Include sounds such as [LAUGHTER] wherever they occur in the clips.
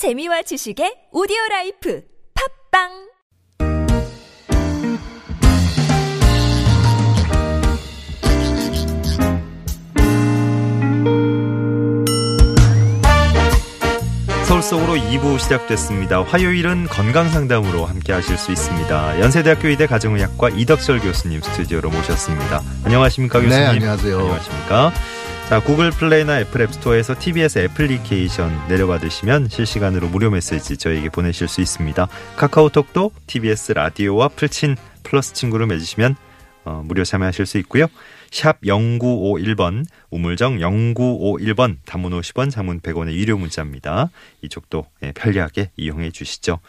재미와 지식의 오디오 라이프 팟빵 서울 속으로 2부 시작됐습니다. 화요일은 건강 상담으로 함께 하실 수 있습니다. 연세대학교 의대 가정의학과 이덕철 교수님 스튜디오로 모셨습니다. 안녕하십니까 교수님? 네, 안녕하세요. 안녕하십니까? 자, 구글 플레이나 애플 앱스토어에서 TBS 애플리케이션 내려받으시면 실시간으로 무료 메시지 저에게 보내실 수 있습니다. 카카오톡도 TBS 라디오와 풀친 플러스 친구를 맺으시면 어, 무료 참여하실 수 있고요. 샵 0951번 우물정 0951번 단문 50원 장문 100원의 유료 문자입니다. 이쪽도 예, 편리하게 이용해 주시죠.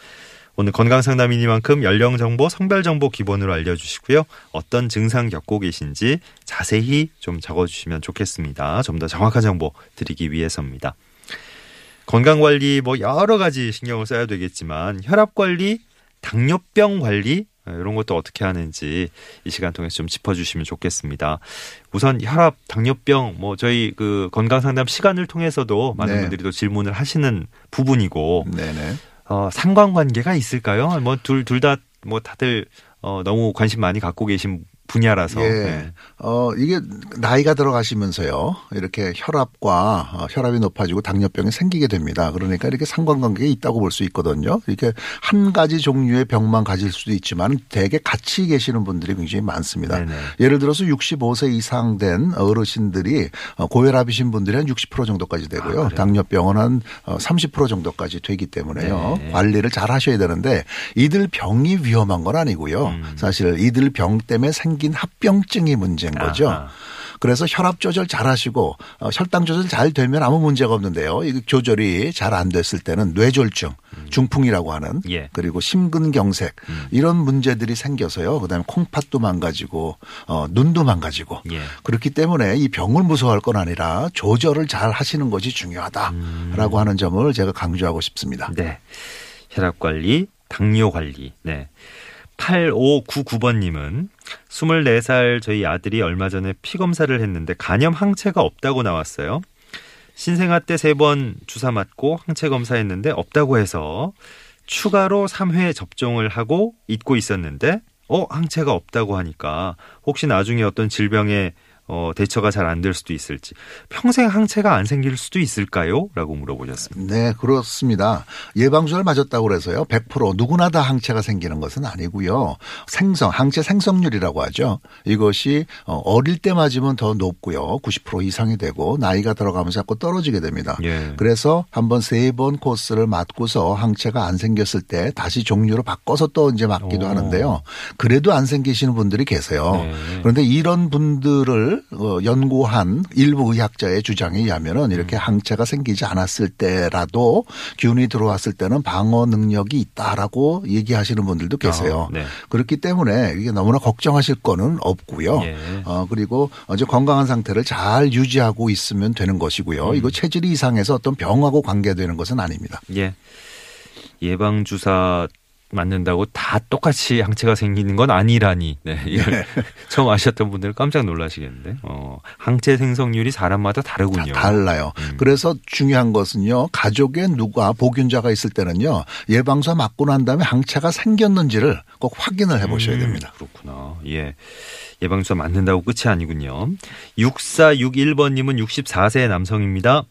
오늘 건강상담이니만큼 연령정보, 성별정보 기본으로 알려주시고요. 어떤 증상 겪고 계신지 자세히 좀 적어주시면 좋겠습니다. 좀 더 정확한 정보 드리기 위해서입니다. 건강관리 뭐 여러 가지 신경을 써야 되겠지만 혈압관리, 당뇨병 관리 예, 이런 것도 어떻게 하는지 이 시간 통해서 좀 짚어주시면 좋겠습니다. 우선 혈압, 당뇨병, 뭐 저희 그 건강 상담 시간을 통해서도 많은 네. 분들이 또 질문을 하시는 부분이고 네네. 어, 상관관계가 있을까요? 뭐 둘 둘 다뭐 다들 어, 너무 관심 많이 갖고 계신 분야라서 예. 네. 어, 이게 나이가 들어가시면서요. 이렇게 혈압과 어, 혈압이 높아지고 당뇨병이 생기게 됩니다. 그러니까 이렇게 상관관계가 있다고 볼 수 있거든요. 이렇게 한 가지 종류의 병만 가질 수도 있지만 대개 같이 계시는 분들이 굉장히 많습니다. 네네. 예를 들어서 65세 이상 된 어르신들이 어, 고혈압이신 분들이 한 60% 정도까지 되고요. 아? 당뇨병은 한 어, 30% 정도까지 되기 때문에요. 네. 관리를 잘 하셔야 되는데 이들 병이 위험한 건 아니고요. 음. 사실 이들 병 때문에 생긴 합병증이 문제인 거죠. 아하. 그래서 혈압 조절 잘 하시고 어, 혈당 조절 잘 되면 아무 문제가 없는데요. 이 조절이 잘 안 됐을 때는 뇌졸중, 중풍이라고 하는 예. 그리고 심근경색 이런 문제들이 생겨서요. 그다음에 콩팥도 망가지고 어, 눈도 망가지고 예. 그렇기 때문에 이 병을 무서워할 건 아니라 조절을 잘 하시는 것이 중요하다라고 하는 점을 제가 강조하고 싶습니다. 네. 혈압 관리, 당뇨 관리. 네. 8599번님은 24살 저희 아들이 얼마 전에 피 검사를 했는데 간염 항체가 없다고 나왔어요. 신생아 때 세 번 주사 맞고 항체 검사했는데 없다고 해서 추가로 3회 접종을 하고 잊고 있었는데 어 항체가 없다고 하니까 혹시 나중에 어떤 질병에 어, 대처가 잘 안 될 수도 있을지 평생 항체가 안 생길 수도 있을까요? 라고 물어보셨습니다. 네, 그렇습니다. 예방주사를 맞았다고 그래서요. 100% 누구나 다 항체가 생기는 것은 아니고요. 생성, 항체 생성률이라고 하죠. 이것이 어, 어릴 때 맞으면 더 높고요. 90% 이상이 되고 나이가 들어가면서 자꾸 떨어지게 됩니다. 예. 그래서 한 번 세 번 코스를 맞고서 항체가 안 생겼을 때 다시 종류로 바꿔서 또 이제 맞기도 오. 하는데요. 그래도 안 생기시는 분들이 계세요. 네. 그런데 이런 분들을 어, 연구한 일부 의학자의 주장에 의하면은 이렇게 항체가 생기지 않았을 때라도 균이 들어왔을 때는 방어 능력이 있다라고 얘기하시는 분들도 계세요. 아, 네. 그렇기 때문에 이게 너무나 걱정하실 거는 없고요. 예. 어, 그리고 어제 건강한 상태를 잘 유지하고 있으면 되는 것이고요. 음. 이거 체질이 이상해서 어떤 병하고 관계되는 것은 아닙니다. 예. 예방 주사 맞는다고 다 똑같이 항체가 생기는 건 아니라니. 네. 이걸 [LAUGHS] 처음 아셨던 분들은 깜짝 놀라시겠는데. 어, 항체 생성률이 사람마다 다르군요. 다 달라요. 음. 그래서 중요한 것은요. 가족에 누가 보균자가 있을 때는요. 예방주사 맞고 난 다음에 항체가 생겼는지를 꼭 확인을 해 보셔야 음, 됩니다. 그렇구나. 예. 예방주사 맞는다고 끝이 아니군요. 6461번님은 64세 남성입니다.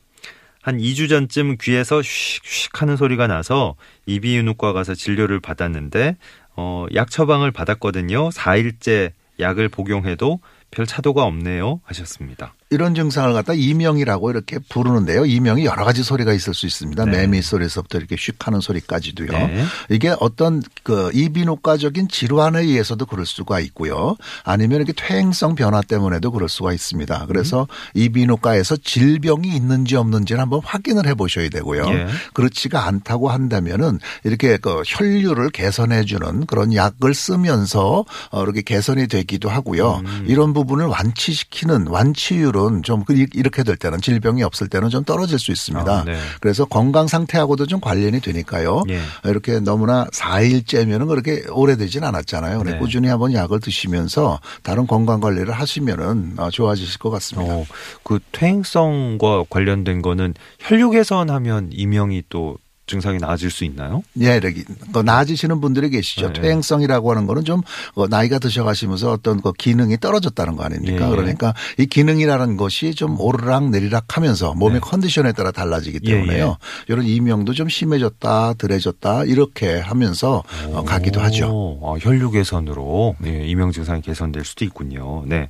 한 2주 전쯤 귀에서 슉슉 하는 소리가 나서 이비인후과 가서 진료를 받았는데, 어, 약 처방을 받았거든요. 4일째 약을 복용해도 별 차도가 없네요. 하셨습니다. 이런 증상을 갖다 이명이라고 이렇게 부르는데요. 이명이 여러 가지 소리가 있을 수 있습니다. 네. 매미 소리에서부터 이렇게 슉 하는 소리까지도요. 네. 이게 어떤 그 이비인후과적인 질환에 의해서도 그럴 수가 있고요. 아니면 이렇게 퇴행성 변화 때문에도 그럴 수가 있습니다. 그래서 이비인후과에서 질병이 있는지 없는지를 한번 확인을 해 보셔야 되고요. 예. 그렇지가 않다고 한다면은 이렇게 그 혈류를 개선해 주는 그런 약을 쓰면서 어, 이렇게 개선이 되기도 하고요. 음. 이런 부분을 완치시키는 완치율은 좀 그- 이렇게 될 때는 질병이 없을 때는 좀 떨어질 수 있습니다. 아, 네. 그래서 건강 상태하고도 좀 관련이 되니까요. 예. 이렇게 너무나 4일째면은 그렇게 오래되진 않았잖아요. 그래 네. 꾸준히 한번 약을 드시면서 다른 건강 관리를 하시면은 어, 좋아지실 것 같습니다. 어, 그 퇴행성과 관련된 거는 혈류 개선하면 이명이 또 증상이 나아질 수 있나요? 예, 이렇게 그 나아지시는 분들이 계시죠. 네. 퇴행성이라고 하는 거는 좀 어, 나이가 드셔가시면서 어떤 그 기능이 떨어졌다는 거 아닙니까? 예. 그러니까 이 기능이라는 것이 좀 오르락 내리락 하면서 몸의 네. 컨디션에 따라 달라지기 예, 때문에요. 이런 이명도 좀 심해졌다, 덜해졌다 이렇게 하면서 어, 가기도 하죠. 오, 아, 혈류 개선으로 예, 이명 증상이 개선될 수도 있군요. 네.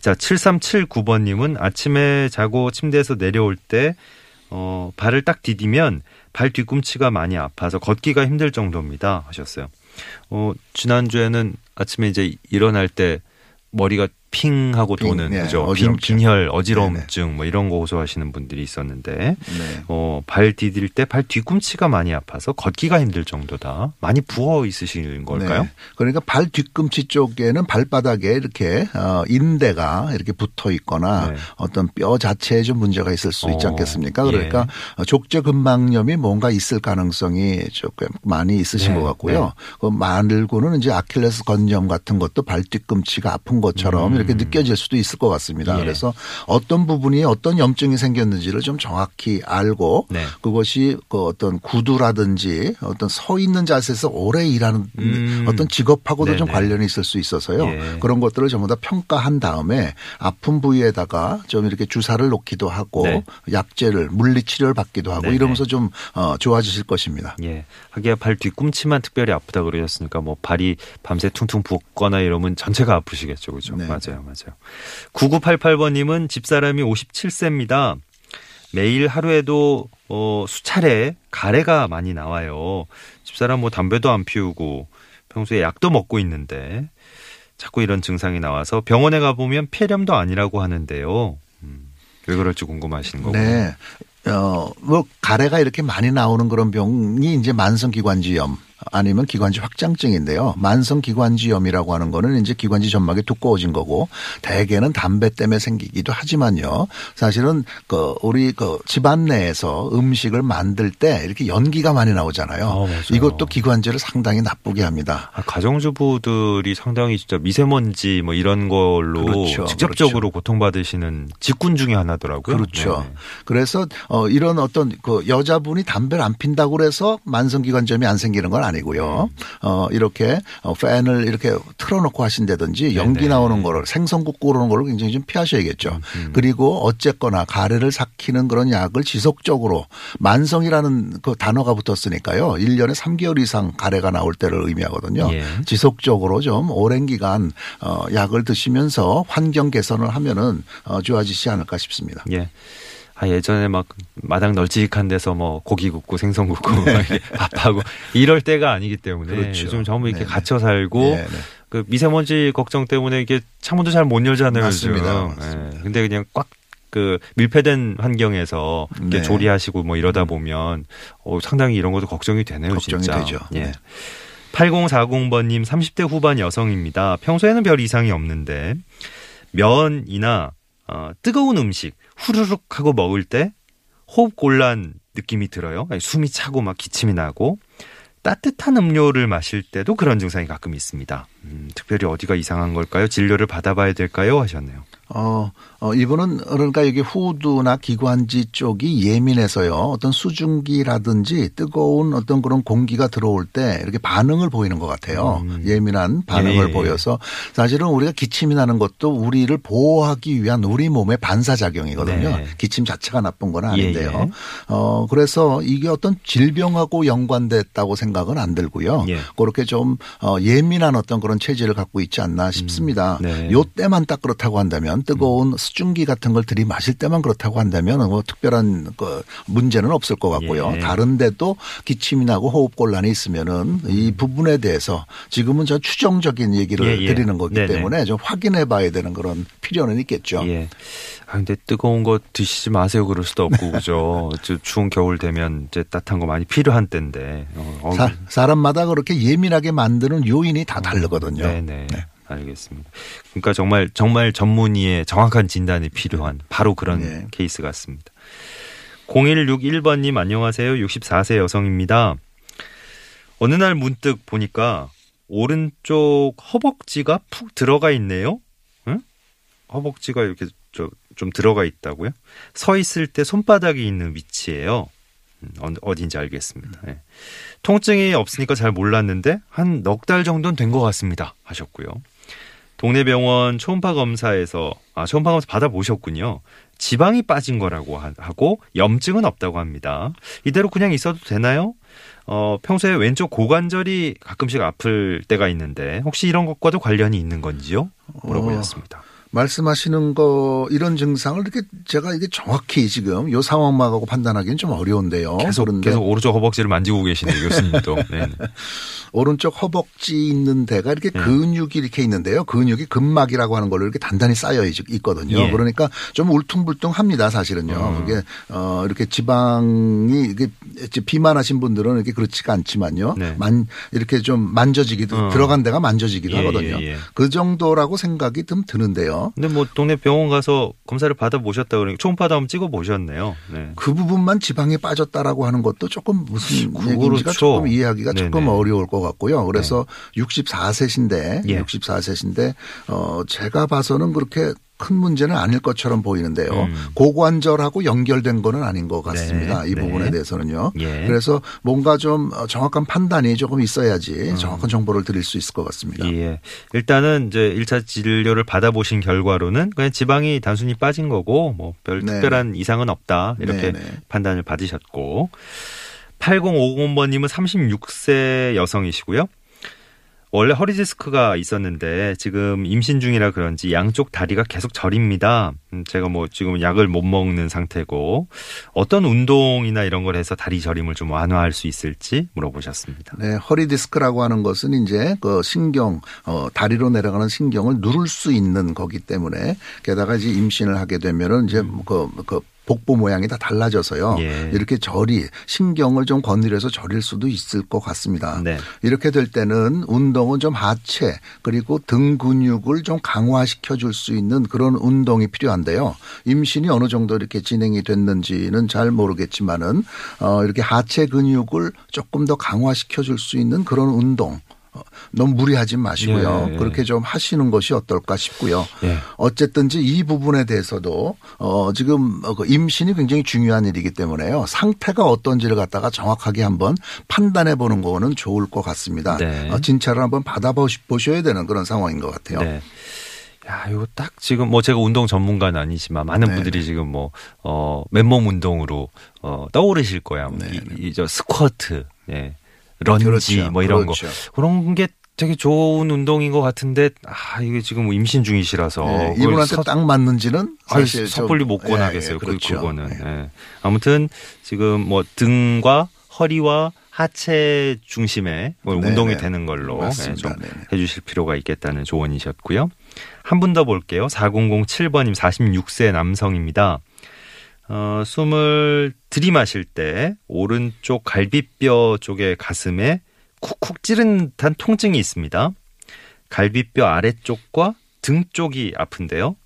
자, 7379번님은 아침에 자고 침대에서 내려올 때 어, 발을 딱 디디면 발 뒤꿈치가 많이 아파서 걷기가 힘들 정도입니다. 하셨어요. 어, 지난주에는 아침에 이제 일어날 때 머리가 핑 하고 핑, 도는 예, 그죠? 빈, 어지럼증. 빈혈, 어지러움증 뭐 이런 거 호소하시는 분들이 있었는데 네. 어, 발 디딜 때 발 뒤꿈치가 많이 아파서 걷기가 힘들 정도다. 많이 부어 있으신 걸까요? 네. 그러니까 발 뒤꿈치 쪽에는 발바닥에 이렇게 어, 인대가 이렇게 붙어 있거나 네. 어떤 뼈 자체에 좀 문제가 있을 수 있지 어, 않겠습니까? 예. 그러니까 족저근막염이 뭔가 있을 가능성이 조금 많이 있으신 네, 것 같고요. 그 말고는 이제 아킬레스 건염 같은 것도 발 뒤꿈치가 아픈 것처럼 음. 이렇게 느껴질 수도 있을 것 같습니다. 예. 그래서 어떤 부분이 어떤 염증이 생겼는지를 좀 정확히 알고 네. 그것이 그 어떤 구두라든지 어떤 서 있는 자세에서 오래 일하는 음. 어떤 직업하고도 좀 네네. 관련이 있을 수 있어서요. 예. 그런 것들을 전부 다 평가한 다음에 아픈 부위에다가 좀 이렇게 주사를 놓기도 하고 네. 약제를 물리치료를 받기도 하고 네네. 이러면서 좀 어, 좋아지실 것입니다. 예. 하기야 발 뒤꿈치만 특별히 아프다 그러셨으니까 뭐 발이 밤새 퉁퉁 붓거나 이러면 전체가 아프시겠죠. 그죠? 네. 맞아요. 맞아요. 9988번님은 집사람이 57세입니다. 매일 하루에도 어, 수차례 가래가 많이 나와요. 집사람 뭐 담배도 안 피우고 평소에 약도 먹고 있는데 자꾸 이런 증상이 나와서 병원에 가보면 폐렴도 아니라고 하는데요. 음, 왜 그럴지 궁금하신 거고. 네. 어, 뭐, 가래가 이렇게 많이 나오는 그런 병이 이제 만성기관지염 아니면 기관지 확장증인데요. 만성 기관지염이라고 하는 거는 이제 기관지 점막이 두꺼워진 거고 대개는 담배 때문에 생기기도 하지만요. 사실은 그 우리 그 집안 내에서 음식을 만들 때 이렇게 연기가 많이 나오잖아요. 아. 이것도 기관지를 상당히 나쁘게 합니다. 아, 가정주부들이 상당히 진짜 미세먼지 뭐 이런 걸로 그렇죠. 직접적으로 고통받으시는 직군 중에 하나더라고요. 그렇죠. 네네. 그래서 어 이런 어떤 그 여자분이 담배를 안 핀다고 그래서 만성 기관점이 안 생기는 건 아니 고요. 어 이렇게 어 팬을 이렇게 틀어놓고 하신다든지 연기 네네. 나오는 거를 생선국 그러는 거를 굉장히 좀 피하셔야겠죠. 음. 그리고 어쨌거나 가래를 삭히는 그런 약을 지속적으로 만성이라는 그 단어가 붙었으니까요. 1년에 3개월 이상 가래가 나올 때를 의미하거든요. 예. 지속적으로 좀 오랜 기간 어 약을 드시면서 환경 개선을 하면은 어 좋아지지 않을까 싶습니다. 예. 아, 예전에 막 마당 널찍한 데서 뭐 고기 굽고 생선 굽고 막 이렇게 [LAUGHS] 밥하고 이럴 때가 아니기 때문에 그렇죠. 요즘 전부 이렇게 네네. 갇혀 살고 네, 네. 그 미세먼지 걱정 때문에 이게 창문도 잘 못 열잖아요. 맞습니다. 요즘. 맞습니다. 예. 근데 그냥 꽉그 밀폐된 환경에서 네. 조리하시고 뭐 이러다 보면 어, 상당히 이런 것도 걱정이 되네요. 걱정이 진짜. 되죠. 예. 네. 8040번님 30대 후반 여성입니다. 평소에는 별 이상이 없는데 면이나 어, 뜨거운 음식 후루룩 하고 먹을 때 호흡 곤란 느낌이 들어요. 아니, 숨이 차고 막 기침이 나고 따뜻한 음료를 마실 때도 그런 증상이 가끔 있습니다. 음, 특별히 어디가 이상한 걸까요? 진료를 받아봐야 될까요? 하셨네요. 어, 어, 이분은 그러니까 여기 후두나 기관지 쪽이 예민해서요. 어떤 수증기라든지 뜨거운 어떤 그런 공기가 들어올 때 이렇게 반응을 보이는 것 같아요. 음. 예민한 반응을 예, 예. 보여서 사실은 우리가 기침이 나는 것도 우리를 보호하기 위한 우리 몸의 반사작용이거든요. 네. 기침 자체가 나쁜 건 예, 아닌데요. 예. 어, 그래서 이게 어떤 질병하고 연관됐다고 생각은 안 들고요. 예. 그렇게 좀 어, 예민한 어떤 그런 체질을 갖고 있지 않나 싶습니다. 네. 요 때만 딱 그렇다고 한다면 뜨거운 수증기 같은 걸 들이마실 때만 그렇다고 한다면 뭐 특별한 그 문제는 없을 것 같고요. 예. 다른데도 기침이 나고 호흡 곤란이 있으면은 이 부분에 대해서 지금은 저 추정적인 얘기를 예, 예. 드리는 거기 네네. 때문에 좀 확인해 봐야 되는 그런 필요는 있겠죠. 예. 아, 근데 뜨거운 거 드시지 마세요. 그럴 수도 없고, 그죠? [LAUGHS] 저 추운 겨울 되면 이제 따뜻한 거 많이 필요한 때인데. 어, 어, 사, 사람마다 그렇게 예민하게 만드는 요인이 다 다르거든요. 네네. 알겠습니다. 그러니까 정말 정말 전문의의 정확한 진단이 필요한 바로 그런 네. 케이스 같습니다. 0161번님 안녕하세요. 64세 여성입니다. 어느 날 문득 보니까 오른쪽 허벅지가 푹 들어가 있네요. 응? 허벅지가 이렇게 저, 좀 들어가 있다고요? 서 있을 때 손바닥이 있는 위치예요. 음, 어- 어딘지 알겠습니다. 예. 통증이 없으니까 잘 몰랐는데 한 넉 달 정도는 된 것 같습니다. 하셨고요. 동네 병원 초음파 검사에서 아 초음파 검사 받아보셨군요. 지방이 빠진 거라고 하- 하고 염증은 없다고 합니다. 이대로 그냥 있어도 되나요? 어, 평소에 왼쪽 고관절이 가끔씩 아플 때가 있는데 혹시 이런 것과도 관련이 있는 건지요? 물어보셨습니다. 말씀하시는 거 이런 증상을 이렇게 제가 이게 정확히 지금 요 상황만 하고 판단하기는 좀 어려운데요. 계속 그런데 계속 오른쪽 허벅지를 만지고 계시네요, 교수님도. 네. [LAUGHS] 오른쪽 허벅지 있는 데가 이렇게 네. 근육이 이렇게 있는데요. 근육이 근막이라고 하는 걸로 이렇게 단단히 쌓여 있- 있거든요. 예. 그러니까 좀 울퉁불퉁합니다, 사실은요. 음. 그게 어 이렇게 지방이 이게 비만하신 분들은 이렇게 그렇지가 않지만요. 네. 만 이렇게 좀 만져지기도 어. 들어간 데가 만져지기도 예, 하거든요. 예, 예. 그 정도라고 생각이 좀 드는데요. 근데 뭐 동네 병원 가서 검사를 받아 보셨다 그러니까 초음파도 한번 찍어 보셨네요. 네. 그 부분만 지방에 빠졌다라고 하는 것도 조금 무슨 그렇죠. 얘기인지가 조금 이해하기가 네네. 조금 어려울 것 같고요. 그래서 64세신데 예. 64세신데 어 제가 봐서는 그렇게 큰 문제는 아닐 것처럼 보이는데요. 음. 고관절하고 연결된 거는 아닌 것 같습니다. 네. 이 부분에 네. 대해서는요. 예. 그래서 뭔가 좀 어, 정확한 판단이 조금 있어야지 정확한 정보를 드릴 수 있을 것 같습니다. 음. 예. 일단은 이제 1차 진료를 받아보신 결과로는 그냥 지방이 단순히 빠진 거고 뭐별 네. 특별한 이상은 없다. 이렇게 네, 네. 판단을 받으셨고 8050번님은 36세 여성이시고요. 원래 허리 디스크가 있었는데 지금 임신 중이라 그런지 양쪽 다리가 계속 저립니다. 음, 제가 뭐 지금 약을 못 먹는 상태고 어떤 운동이나 이런 걸 해서 다리 저림을 좀 완화할 수 있을지 물어보셨습니다. 네, 허리 디스크라고 하는 것은 이제 그 신경, 어, 다리로 내려가는 신경을 누를 수 있는 거기 때문에 게다가 이제 임신을 하게 되면은 이제 그, 그 복부 모양이 다 달라져서요. 음. 예. 이렇게 저리 신경을 좀 건드려서 저릴 수도 있을 것 같습니다. 네. 이렇게 될 때는 운동은 좀 하체 그리고 등 근육을 좀 강화시켜 줄 수 있는 그런 운동이 필요한데요. 임신이 어느 정도 이렇게 진행이 됐는지는 잘 모르겠지만은 어 이렇게 하체 근육을 조금 더 강화시켜 줄 수 있는 그런 운동 어, 너무 무리하지 마시고요. 예. 그렇게 좀 하시는 것이 어떨까 싶고요. 예. 어쨌든지 이 부분에 대해서도 어 지금 어, 그 임신이 굉장히 중요한 일이기 때문에요. 상태가 어떤지를 갖다가 정확하게 한번 판단해 보는 거는 좋을 것 같습니다. 네. 어, 진찰을 한번 받아보셔야 되는 그런 상황인 것 같아요. 네. 야, 이거 딱 지금 뭐 제가 운동 전문가는 아니지만 많은 네, 분들이 지금 뭐, 어, 맨몸 운동으로, 어, 떠오르실 거야. 뭐 네, 이, 이, 저 스쿼트, 예. 런지 그렇죠. 뭐 이런 그렇죠. 거. 그런 게 되게 좋은 운동인 것 같은데, 아, 이게 지금 임신 중이시라서. 네, 이분한테 서- 딱 맞는지는 사실 좀- 섣불리 못 예, 권하겠어요. 예, 그, 그렇죠. 그거는. 예. 예. 아무튼 지금 뭐 등과 허리와 하체 중심의 뭐 네, 운동이 네. 되는 걸로 예, 맞습니다. 좀 네, 네. 해주실 필요가 있겠다는 조언이셨고요. 한 분 더 볼게요. 4007번님 46세 남성입니다. 어, 숨을 들이마실 때 오른쪽 갈비뼈 쪽의 가슴에 쿡쿡 찌른 듯한 통증이 있습니다. 갈비뼈 아래쪽과 등 쪽이 아픈데요.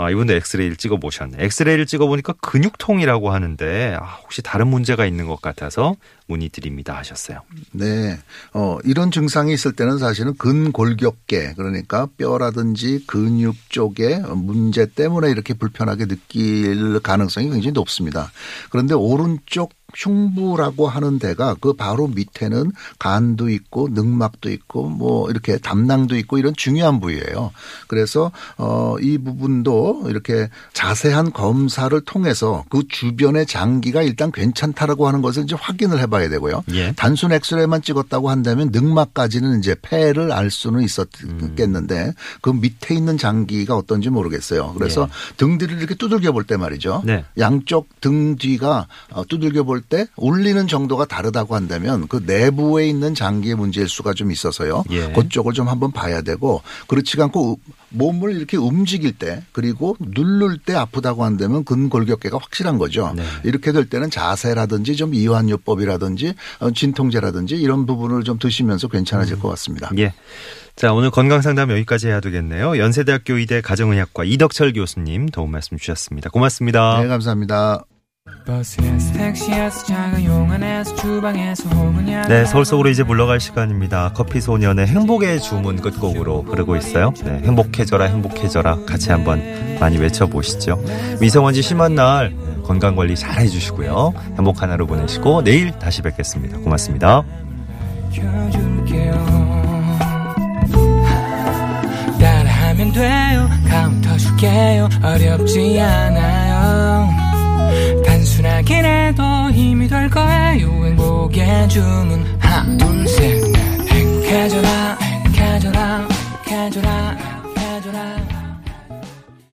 아, 이분도 엑스레이를 찍어 보셨네. 엑스레이를 찍어 보니까 근육통이라고 하는데 아, 혹시 다른 문제가 있는 것 같아서 문의 드립니다 하셨어요. 네. 어, 이런 증상이 있을 때는 사실은 근골격계 그러니까 뼈라든지 근육 쪽에 문제 때문에 이렇게 불편하게 느낄 가능성이 굉장히 높습니다. 그런데 오른쪽 흉부라고 하는 데가 그 바로 밑에는 간도 있고 능막도 있고 뭐 이렇게 담낭도 있고 이런 중요한 부위예요. 그래서 어이 부분도 이렇게 자세한 검사를 통해서 그 주변의 장기가 일단 괜찮다라고 하는 것을 이제 확인을 해봐야 되고요. 예. 단순 엑스레이만 찍었다고 한다면 능막까지는 이제 폐를 알 수는 있었겠는데 그 밑에 있는 장기가 어떤지 모르겠어요. 그래서 등 뒤를 이렇게 두들겨 볼 때 말이죠. 네. 양쪽 등 뒤가 어, 두들겨 볼때 울리는 정도가 다르다고 한다면 그 내부에 있는 장기의 문제일 수가 좀 있어서요. 예. 그쪽을 좀 한번 봐야 되고 그렇지가 않고 몸을 이렇게 움직일 때 그리고 누를 때 아프다고 한다면 근골격계가 확실한 거죠. 네. 이렇게 될 때는 자세라든지 좀 이완요법이라든지 어, 진통제라든지 이런 부분을 좀 드시면서 괜찮아질 것 같습니다. 예. 자, 오늘 건강 상담 여기까지 해야 되겠네요. 연세대학교 의대 가정의학과 이덕철 교수님 도움 말씀 주셨습니다. 고맙습니다. 네, 감사합니다. 네, 서울 속으로 이제 물러갈 시간입니다. 커피 소년의 행복의 주문 끝곡으로 흐르고 있어요. 네, 행복해져라, 행복해져라. 같이 한번 많이 외쳐보시죠. 미세먼지 심한 날 건강 관리 잘 해주시고요. 행복한 하루 보내시고 내일 다시 뵙겠습니다. 고맙습니다. 따라하면 돼요 가르쳐 줄게요 어렵지 않아요 단순하긴 해도 힘이 될 거예요 행복의 주문 하나 둘 셋 행복해져라 행복해져라 행복해져라